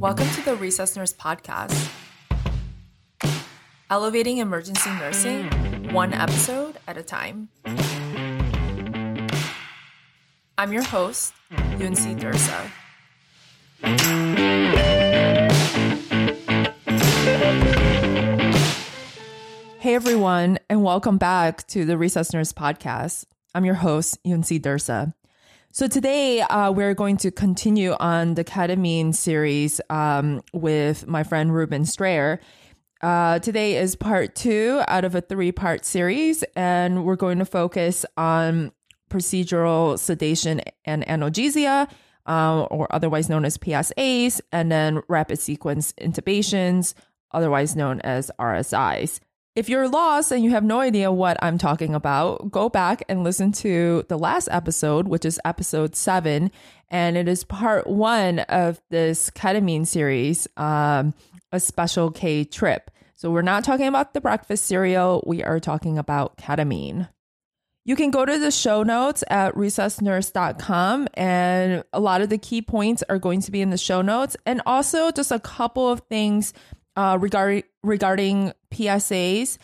Welcome to the Resus Nurse Podcast. Elevating emergency nursing, one episode at a time. I'm your host, Yunsi Dursa. Hey everyone, and welcome back to the Resus Nurse Podcast. I'm your host, Yunsi Dursa. So today uh, we're going to continue on the ketamine series um, with my friend Reuben Strayer. Uh, today is part two out of a three part series, and we're going to focus on procedural sedation and analgesia, uh, or otherwise known as PSAs, and then rapid sequence intubations, otherwise known as RSIs. If you're lost and you have no idea what I'm talking about, go back and listen to the last episode, which is episode seven. And it is part one of this ketamine series, um, a special K trip. So we're not talking about the breakfast cereal, we are talking about ketamine. You can go to the show notes at resusnurse.com, and a lot of the key points are going to be in the show notes, and also just a couple of things uh, regarding regarding PSAs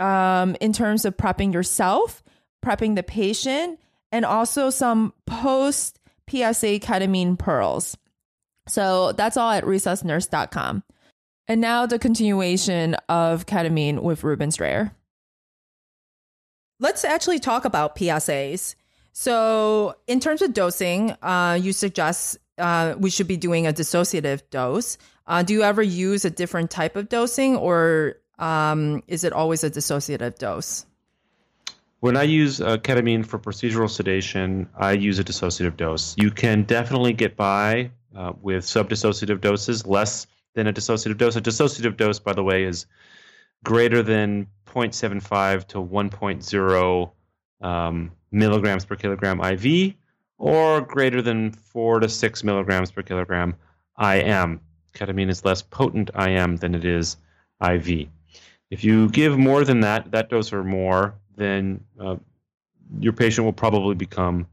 um, in terms of prepping yourself, prepping the patient, and also some post PSA ketamine pearls. So that's all at resusnurse.com. And now the continuation of ketamine with Reuben Strayer. Let's actually talk about PSAs. So, in terms of dosing, uh, you suggest uh, we should be doing a dissociative dose. Uh, do you ever use a different type of dosing, or um, is it always a dissociative dose? When I use uh, ketamine for procedural sedation, I use a dissociative dose. You can definitely get by uh, with subdissociative doses, less than a dissociative dose. A dissociative dose, by the way, is greater than 0.75 to 1.0 um, milligrams per kilogram IV, or greater than 4 to 6 milligrams per kilogram IM ketamine is less potent IM than it is IV. If you give more than that, that dose or more, then uh, your patient will probably become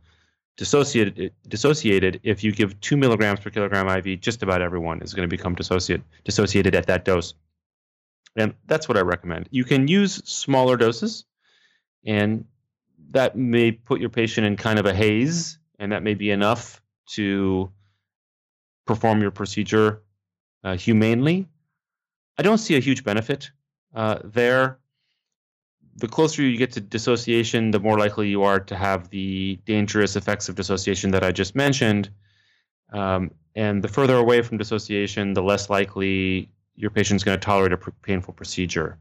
dissociated. Dissociated. If you give two milligrams per kilogram IV, just about everyone is going to become dissociated dissociated at that dose, and that's what I recommend. You can use smaller doses, and that may put your patient in kind of a haze, and that may be enough to perform your procedure uh, humanely. I don't see a huge benefit uh, there. The closer you get to dissociation, the more likely you are to have the dangerous effects of dissociation that I just mentioned. Um, and the further away from dissociation, the less likely your patient is going to tolerate a pr- painful procedure.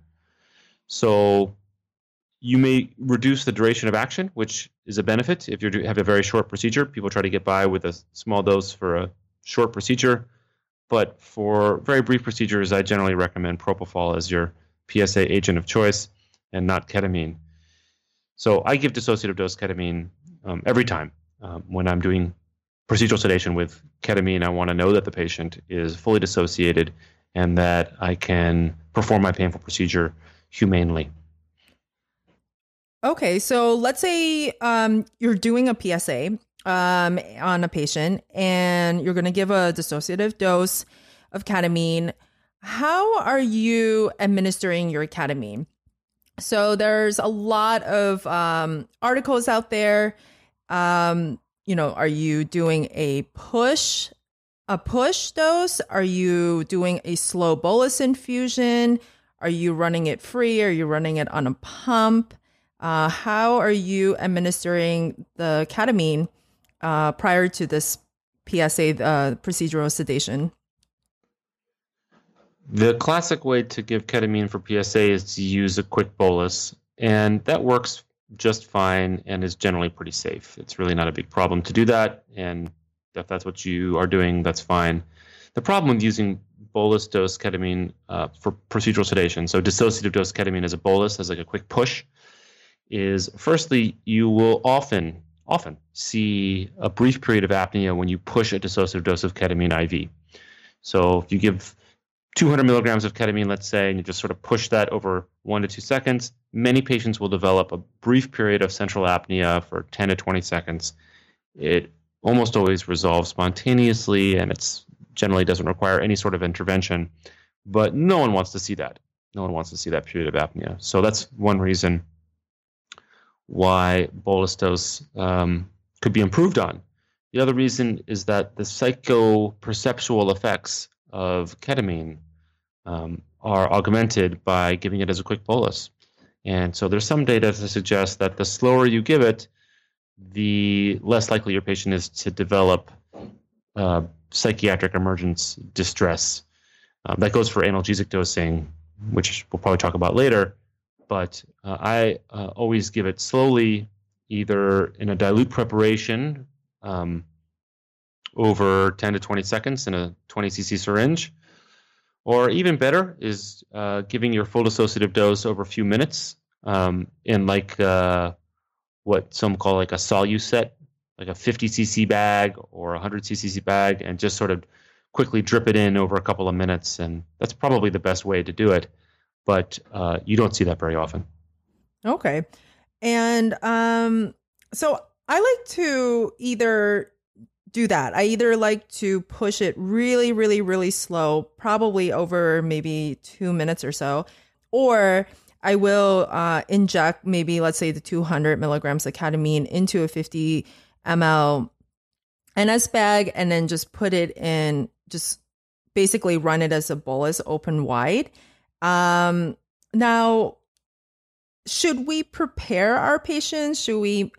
So you may reduce the duration of action, which is a benefit if you have a very short procedure. People try to get by with a small dose for a short procedure. But for very brief procedures, I generally recommend propofol as your PSA agent of choice and not ketamine. So I give dissociative dose ketamine um, every time um, when I'm doing procedural sedation with ketamine. I want to know that the patient is fully dissociated and that I can perform my painful procedure humanely. Okay, so let's say um, you're doing a PSA um, on a patient and you're going to give a dissociative dose of ketamine, how are you administering your ketamine? So there's a lot of um, articles out there. Um, you know, are you doing a push, a push dose? Are you doing a slow bolus infusion? Are you running it free? Are you running it on a pump? Uh, how are you administering the ketamine uh, prior to this PSA uh, procedural sedation? The classic way to give ketamine for PSA is to use a quick bolus, and that works just fine and is generally pretty safe. It's really not a big problem to do that, and if that's what you are doing, that's fine. The problem with using bolus dose ketamine uh, for procedural sedation, so dissociative dose ketamine as a bolus, as like a quick push, is firstly, you will often often see a brief period of apnea when you push a dissociative dose of ketamine IV. So if you give 200 milligrams of ketamine, let's say, and you just sort of push that over one to two seconds, many patients will develop a brief period of central apnea for 10 to 20 seconds. It almost always resolves spontaneously, and it's generally doesn't require any sort of intervention. But no one wants to see that. No one wants to see that period of apnea. So that's one reason why bolus dose um, could be improved on. The other reason is that the psychoperceptual effects of ketamine um, are augmented by giving it as a quick bolus. And so there's some data to suggest that the slower you give it, the less likely your patient is to develop uh, psychiatric emergence distress. Um, that goes for analgesic dosing, which we'll probably talk about later. But uh, I uh, always give it slowly, either in a dilute preparation um, over 10 to 20 seconds in a 20 cc syringe, or even better is uh, giving your full dissociative dose over a few minutes um, in like uh, what some call like a Soluset, like a 50 cc bag or a 100 cc bag, and just sort of quickly drip it in over a couple of minutes. And that's probably the best way to do it. But uh, you don't see that very often. Okay. And um, so I like to either do that. I either like to push it really, really, really slow, probably over maybe two minutes or so, or I will uh, inject maybe, let's say, the 200 milligrams of ketamine into a 50 ml NS bag and then just put it in, just basically run it as a bolus open wide. Um, now, should we prepare our patients? Should we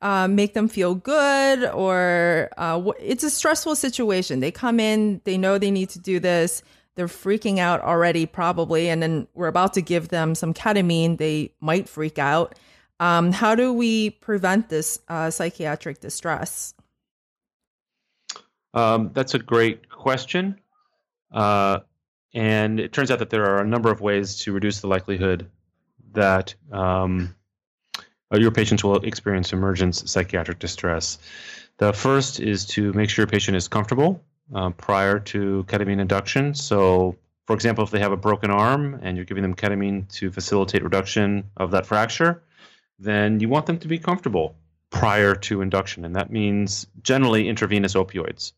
uh, make them feel good or uh, it's a stressful situation. They come in, they know they need to do this. They're freaking out already, probably. And then we're about to give them some ketamine. They might freak out. Um, how do we prevent this uh, psychiatric distress? Um, that's a great question. Uh, and it turns out that there are a number of ways to reduce the likelihood that um, uh, your patients will experience emergence psychiatric distress. The first is to make sure your patient is comfortable uh, prior to ketamine induction. So, for example, if they have a broken arm and you're giving them ketamine to facilitate reduction of that fracture, then you want them to be comfortable prior to induction. And that means generally intravenous opioids.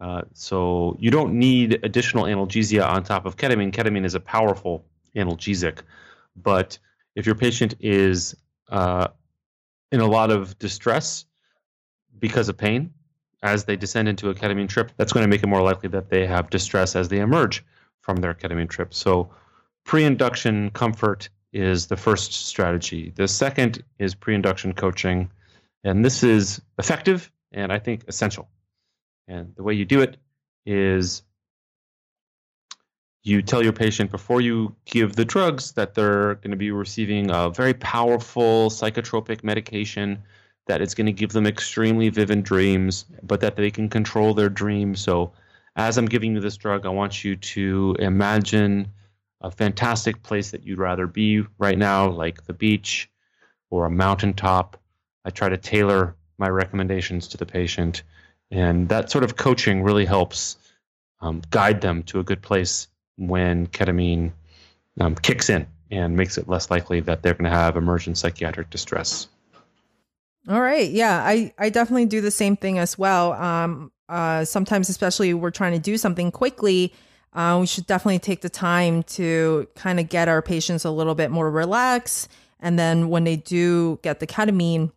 Uh, so you don't need additional analgesia on top of ketamine. Ketamine is a powerful analgesic. But if your patient is uh, in a lot of distress because of pain as they descend into a ketamine trip, that's going to make it more likely that they have distress as they emerge from their ketamine trip. So, pre induction comfort is the first strategy. The second is pre induction coaching. And this is effective and I think essential. And the way you do it is you tell your patient before you give the drugs that they're going to be receiving a very powerful psychotropic medication that it's going to give them extremely vivid dreams but that they can control their dreams. So as i'm giving you this drug i want you to imagine a fantastic place that you'd rather be right now like the beach or a mountaintop. I try to tailor my recommendations to the patient and that sort of coaching really helps um, guide them to a good place when ketamine um, kicks in and makes it less likely that they're going to have emergent psychiatric distress. All right. Yeah, I, I definitely do the same thing as well. Um, uh, sometimes, especially we're trying to do something quickly, uh, we should definitely take the time to kind of get our patients a little bit more relaxed. And then when they do get the ketamine,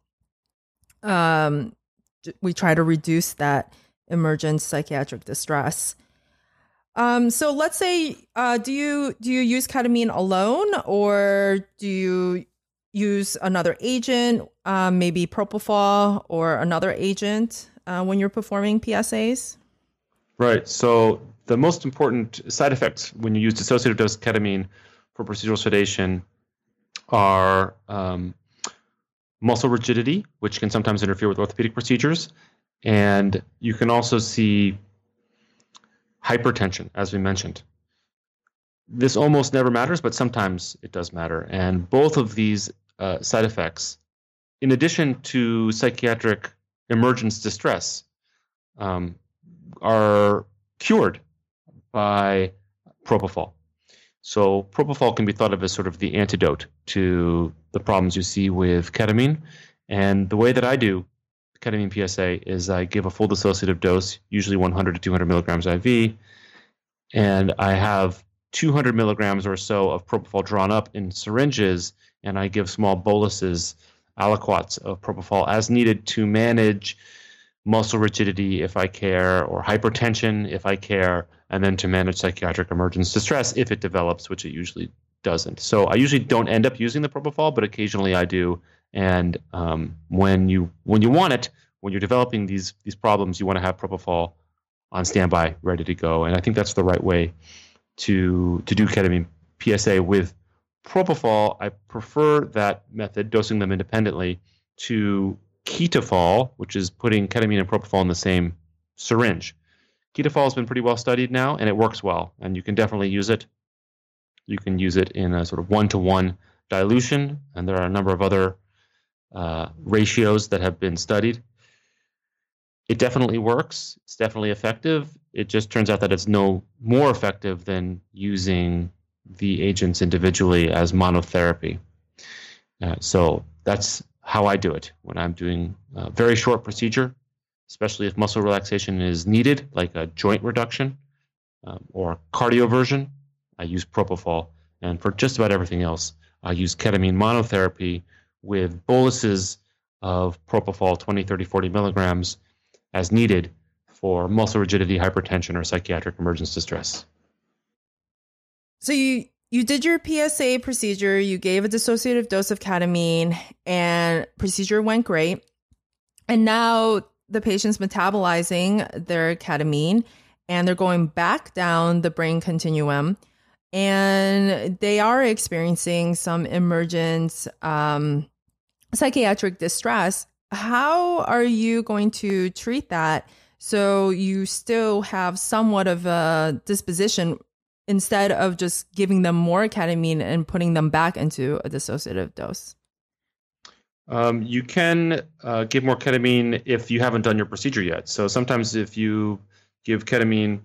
um, we try to reduce that emergent psychiatric distress. Um, so let's say, uh, do you do you use ketamine alone, or do you use another agent, um, maybe propofol or another agent uh, when you're performing PSAs? Right. So the most important side effects when you use dissociative dose ketamine for procedural sedation are um, muscle rigidity, which can sometimes interfere with orthopedic procedures, and you can also see hypertension, as we mentioned. This almost never matters, but sometimes it does matter. And both of these uh, side effects, in addition to psychiatric emergence distress, um, are cured by propofol. So propofol can be thought of as sort of the antidote to the problems you see with ketamine. And the way that I do ketamine PSA is I give a full dissociative dose, usually 100 to 200 milligrams IV, and I have 200 milligrams or so of propofol drawn up in syringes, and I give small boluses, aliquots of propofol as needed to manage muscle rigidity if I care, or hypertension if I care, and then to manage psychiatric emergence distress if it develops, which it usually doesn't. So I usually don't end up using the propofol, but occasionally I do. And um, when you when you want it, when you're developing these these problems, you want to have propofol on standby, ready to go. And I think that's the right way to to do ketamine PSA with propofol. I prefer that method, dosing them independently, to ketofol, which is putting ketamine and propofol in the same syringe. Ketofol has been pretty well studied now, and it works well, and you can definitely use it. You can use it in a sort of one to one dilution, and there are a number of other uh, ratios that have been studied. It definitely works. It's definitely effective. It just turns out that it's no more effective than using the agents individually as monotherapy. Uh, so that's how I do it when I'm doing a very short procedure, especially if muscle relaxation is needed, like a joint reduction um, or cardioversion. I use propofol, and for just about everything else, I use ketamine monotherapy with boluses of propofol, 20, 30, 40 milligrams, as needed for muscle rigidity, hypertension, or psychiatric emergence distress. So you you did your PSA procedure, you gave a dissociative dose of ketamine, and procedure went great. And now the patient's metabolizing their ketamine and they're going back down the brain continuum and they are experiencing some emergent um, psychiatric distress. How are you going to treat that so you still have somewhat of a disposition instead of just giving them more ketamine and putting them back into a dissociative dose? Um, you can uh, give more ketamine if you haven't done your procedure yet. So sometimes if you give ketamine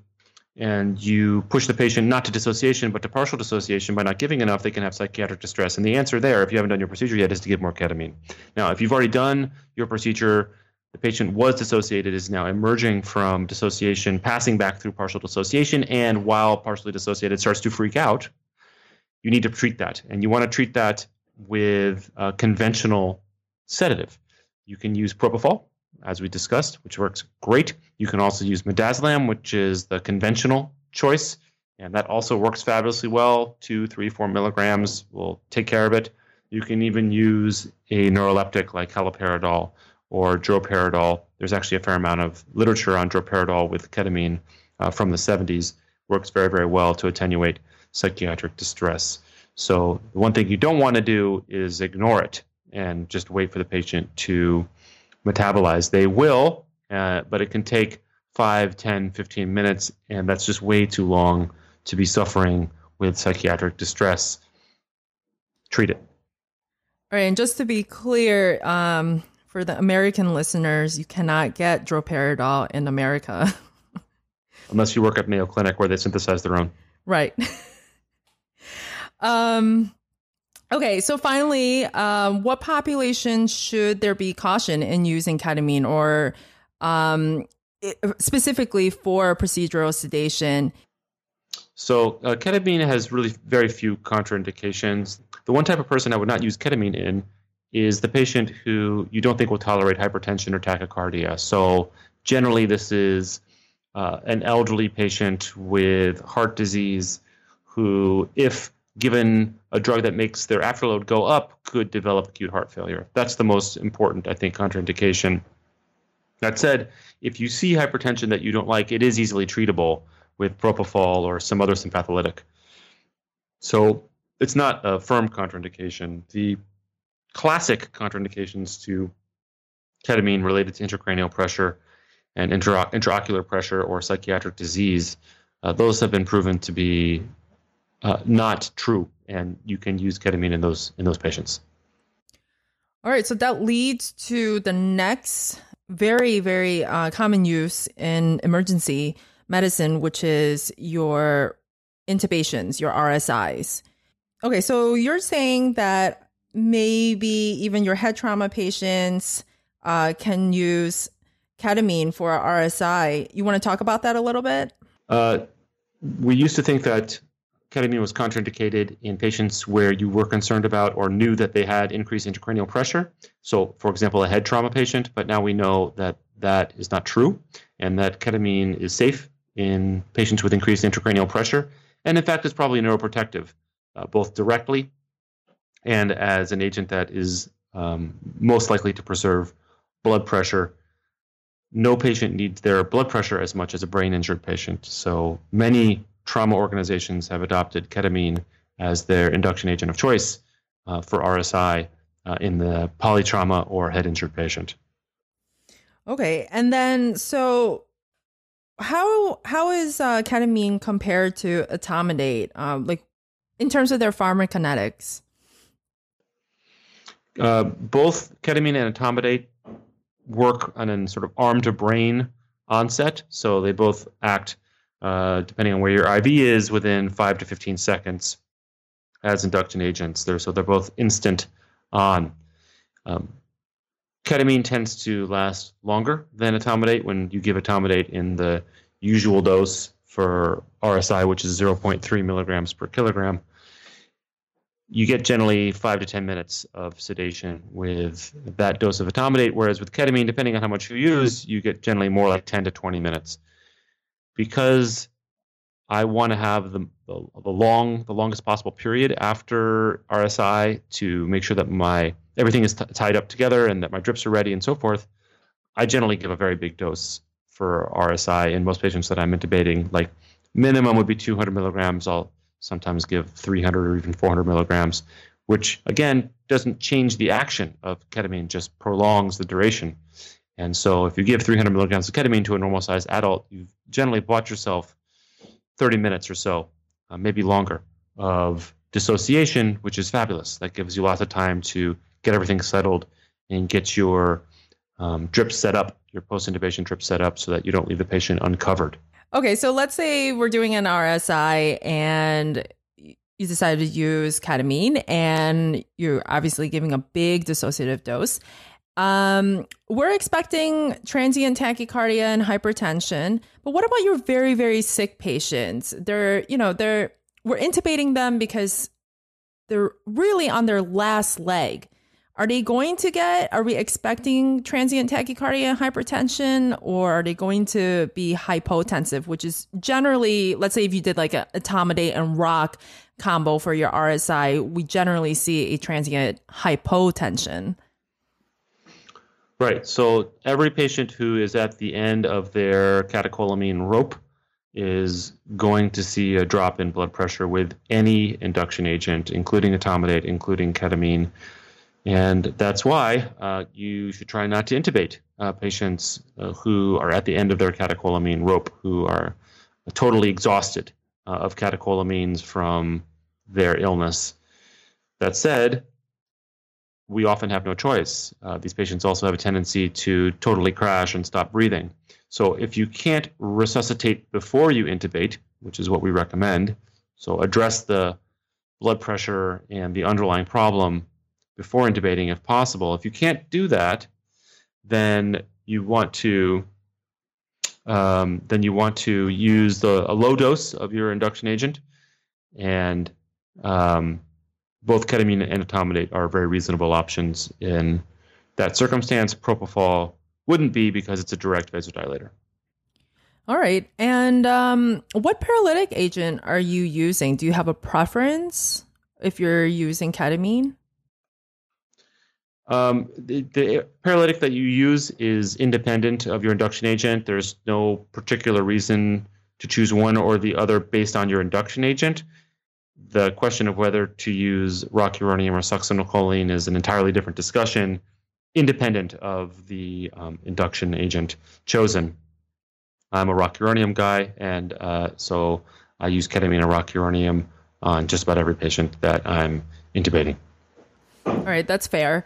and you push the patient not to dissociation but to partial dissociation by not giving enough, they can have psychiatric distress. And the answer there, if you haven't done your procedure yet, is to give more ketamine. Now, if you've already done your procedure, the patient was dissociated, is now emerging from dissociation, passing back through partial dissociation, and while partially dissociated starts to freak out, you need to treat that. And you want to treat that with a conventional sedative. You can use propofol, as we discussed, which works great. You can also use midazolam, which is the conventional choice, and that also works fabulously well. Two, three, four milligrams will take care of it. You can even use a neuroleptic like haloperidol or droperidol. There's actually a fair amount of literature on droperidol with ketamine uh, from the 70s. Works very, very well to attenuate psychiatric distress. So, the one thing you don't want to do is ignore it and just wait for the patient to metabolize. They will, uh, but it can take 5, 10, 15 minutes, and that's just way too long to be suffering with psychiatric distress. Treat it. All right, and just to be clear, um, for the American listeners, you cannot get droperidol in America. Unless you work at Mayo Clinic where they synthesize their own. Right. um, Okay, so finally, um, what population should there be caution in using ketamine or um, specifically for procedural sedation? So, uh, ketamine has really very few contraindications. The one type of person I would not use ketamine in is the patient who you don't think will tolerate hypertension or tachycardia. So, generally, this is uh, an elderly patient with heart disease who, if given a drug that makes their afterload go up, could develop acute heart failure. That's the most important, I think, contraindication. That said, if you see hypertension that you don't like, it is easily treatable with propofol or some other sympatholytic. So it's not a firm contraindication. The classic contraindications to ketamine related to intracranial pressure and intra- intraocular pressure or psychiatric disease, uh, those have been proven to be uh, not true, and you can use ketamine in those in those patients. All right, so that leads to the next very very uh, common use in emergency medicine, which is your intubations, your RSIs. Okay, so you're saying that maybe even your head trauma patients uh, can use ketamine for RSI. You want to talk about that a little bit? Uh, we used to think that ketamine was contraindicated in patients where you were concerned about or knew that they had increased intracranial pressure. So, for example, a head trauma patient, but now we know that that is not true and that ketamine is safe in patients with increased intracranial pressure. And in fact, it's probably neuroprotective, uh, both directly and as an agent that is um, most likely to preserve blood pressure. No patient needs their blood pressure as much as a brain injured patient. So many trauma organizations have adopted ketamine as their induction agent of choice uh, for RSI uh, in the polytrauma or head injured patient. Okay, and then so how how is uh, ketamine compared to etomidate, um, like in terms of their pharmacokinetics? Uh, both ketamine and etomidate work on a sort of arm to brain onset, so they both act uh, depending on where your IV is within five to fifteen seconds as induction agents. There, so they're both instant on. Um, ketamine tends to last longer than etomidate when you give etomidate in the usual dose for RSI, which is 0.3 milligrams per kilogram. You get generally five to 10 minutes of sedation with that dose of etomidate, whereas with ketamine, depending on how much you use, you get generally more like 10 to 20 minutes. Because I want to have the, the, the long the longest possible period after RSI to make sure that my everything is t- tied up together and that my drips are ready and so forth. I generally give a very big dose for RSI in most patients that I'm intubating. Like minimum would be 200 milligrams. I'll sometimes give 300 or even 400 milligrams, which again doesn't change the action of ketamine, just prolongs the duration. And so if you give 300 milligrams of ketamine to a normal sized adult, you've generally bought yourself 30 minutes or so, uh, maybe longer, of dissociation, which is fabulous. That gives you lots of time to get everything settled and get your um, drip set up, your post intubation drip set up, so that you don't leave the patient uncovered. Okay, so let's say we're doing an RSI and you decided to use ketamine and you're obviously giving a big dissociative dose. Um, we're expecting transient tachycardia and hypertension, but what about your very, very sick patients? They're, you know, they're, we're intubating them because they're really on their last leg. Are they going to get, are we expecting transient tachycardia and hypertension, or are they going to be hypotensive, which is generally, let's say if you did like a etomidate and rock combo for your RSI, we generally see a transient hypotension. Right. So every patient who is at the end of their catecholamine rope is going to see a drop in blood pressure with any induction agent, including etomidate, including ketamine. And that's why uh, you should try not to intubate uh, patients uh, who are at the end of their catecholamine rope, who are totally exhausted uh, of catecholamines from their illness. That said, we often have no choice. Uh, these patients also have a tendency to totally crash and stop breathing. So if you can't resuscitate before you intubate, which is what we recommend, so address the blood pressure and the underlying problem before intubating if possible. If you can't do that, then you want to um, then you want to use the a low dose of your induction agent and um, both ketamine and etomidate are very reasonable options in that circumstance. Propofol wouldn't be because it's a direct vasodilator. All right. And um, what paralytic agent are you using? Do you have a preference if you're using ketamine? Um, the, the, paralytic that you use is independent of your induction agent. There's no particular reason to choose one or the other based on your induction agent the question of whether to use rocuronium or succinylcholine is an entirely different discussion, independent of the um, induction agent chosen. I'm a rocuronium guy, and uh, so I use ketamine and rocuronium on just about every patient that I'm intubating. All right, that's fair.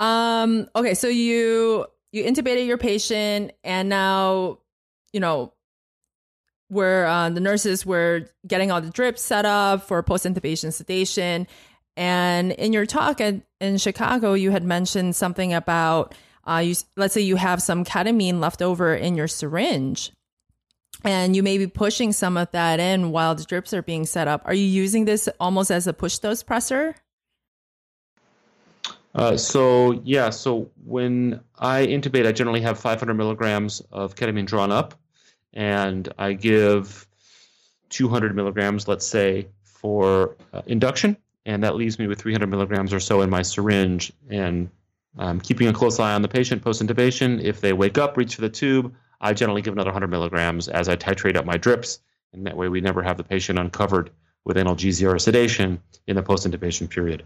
Um, okay, so you you intubated your patient, and now you know where uh, the nurses were getting all the drips set up for post intubation sedation. And in your talk at, in Chicago, you had mentioned something about uh, you let's say you have some ketamine left over in your syringe and you may be pushing some of that in while the drips are being set up. Are you using this almost as a push dose pressor? Uh, so yeah, so when I intubate, I generally have 500 milligrams of ketamine drawn up, and I give 200 milligrams, let's say, for uh, induction, and that leaves me with 300 milligrams or so in my syringe. And I'm keeping a close eye on the patient post intubation. If they wake up, reach for the tube, I generally give another 100 milligrams as I titrate up my drips, and that way we never have the patient uncovered with analgesia or sedation in the post intubation period.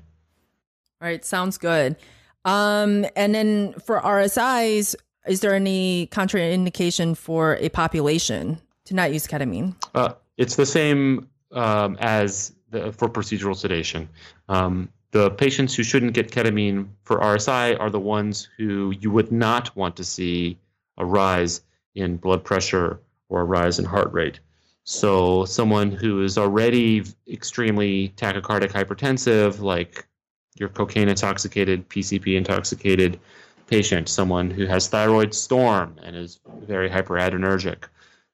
All right, sounds good. Um, and then for RSIs, is there any contraindication for a population to not use ketamine? Uh, it's the same um, as the, for procedural sedation. Um, the patients who shouldn't get ketamine for RSI are the ones who you would not want to see a rise in blood pressure or a rise in heart rate. So, someone who is already extremely tachycardic hypertensive, like your cocaine intoxicated, PCP intoxicated patient, someone who has thyroid storm and is very hyperadrenergic,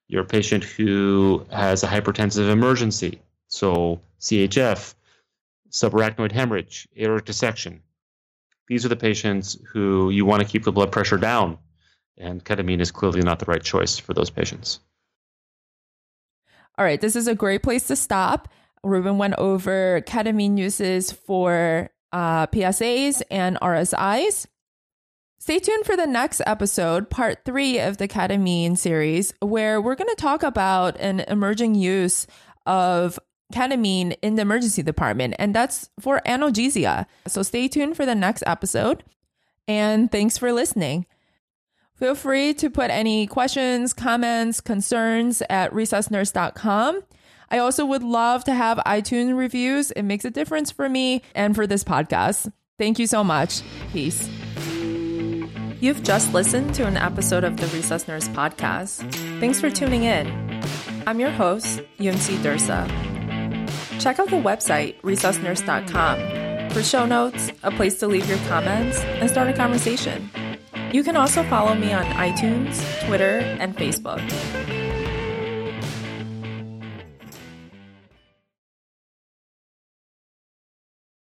your patient who has a hypertensive emergency, so CHF, subarachnoid hemorrhage, aortic dissection. These are the patients who you want to keep the blood pressure down and ketamine is clearly not the right choice for those patients. All right, this is a great place to stop. Reuben went over ketamine uses for uh, PSAs and RSIs. Stay tuned for the next episode, part three of the ketamine series, where we're going to talk about an emerging use of ketamine in the emergency department, and that's for analgesia. So stay tuned for the next episode, and thanks for listening. Feel free to put any questions, comments, concerns at resusnurse.com. I also would love to have iTunes reviews. It makes a difference for me and for this podcast. Thank you so much. Peace. You've just listened to an episode of the Resus Nurse podcast. Thanks for tuning in. I'm your host, Yunsi Dursa. Check out the website, resusnurse.com, for show notes, a place to leave your comments, and start a conversation. You can also follow me on iTunes, Twitter, and Facebook.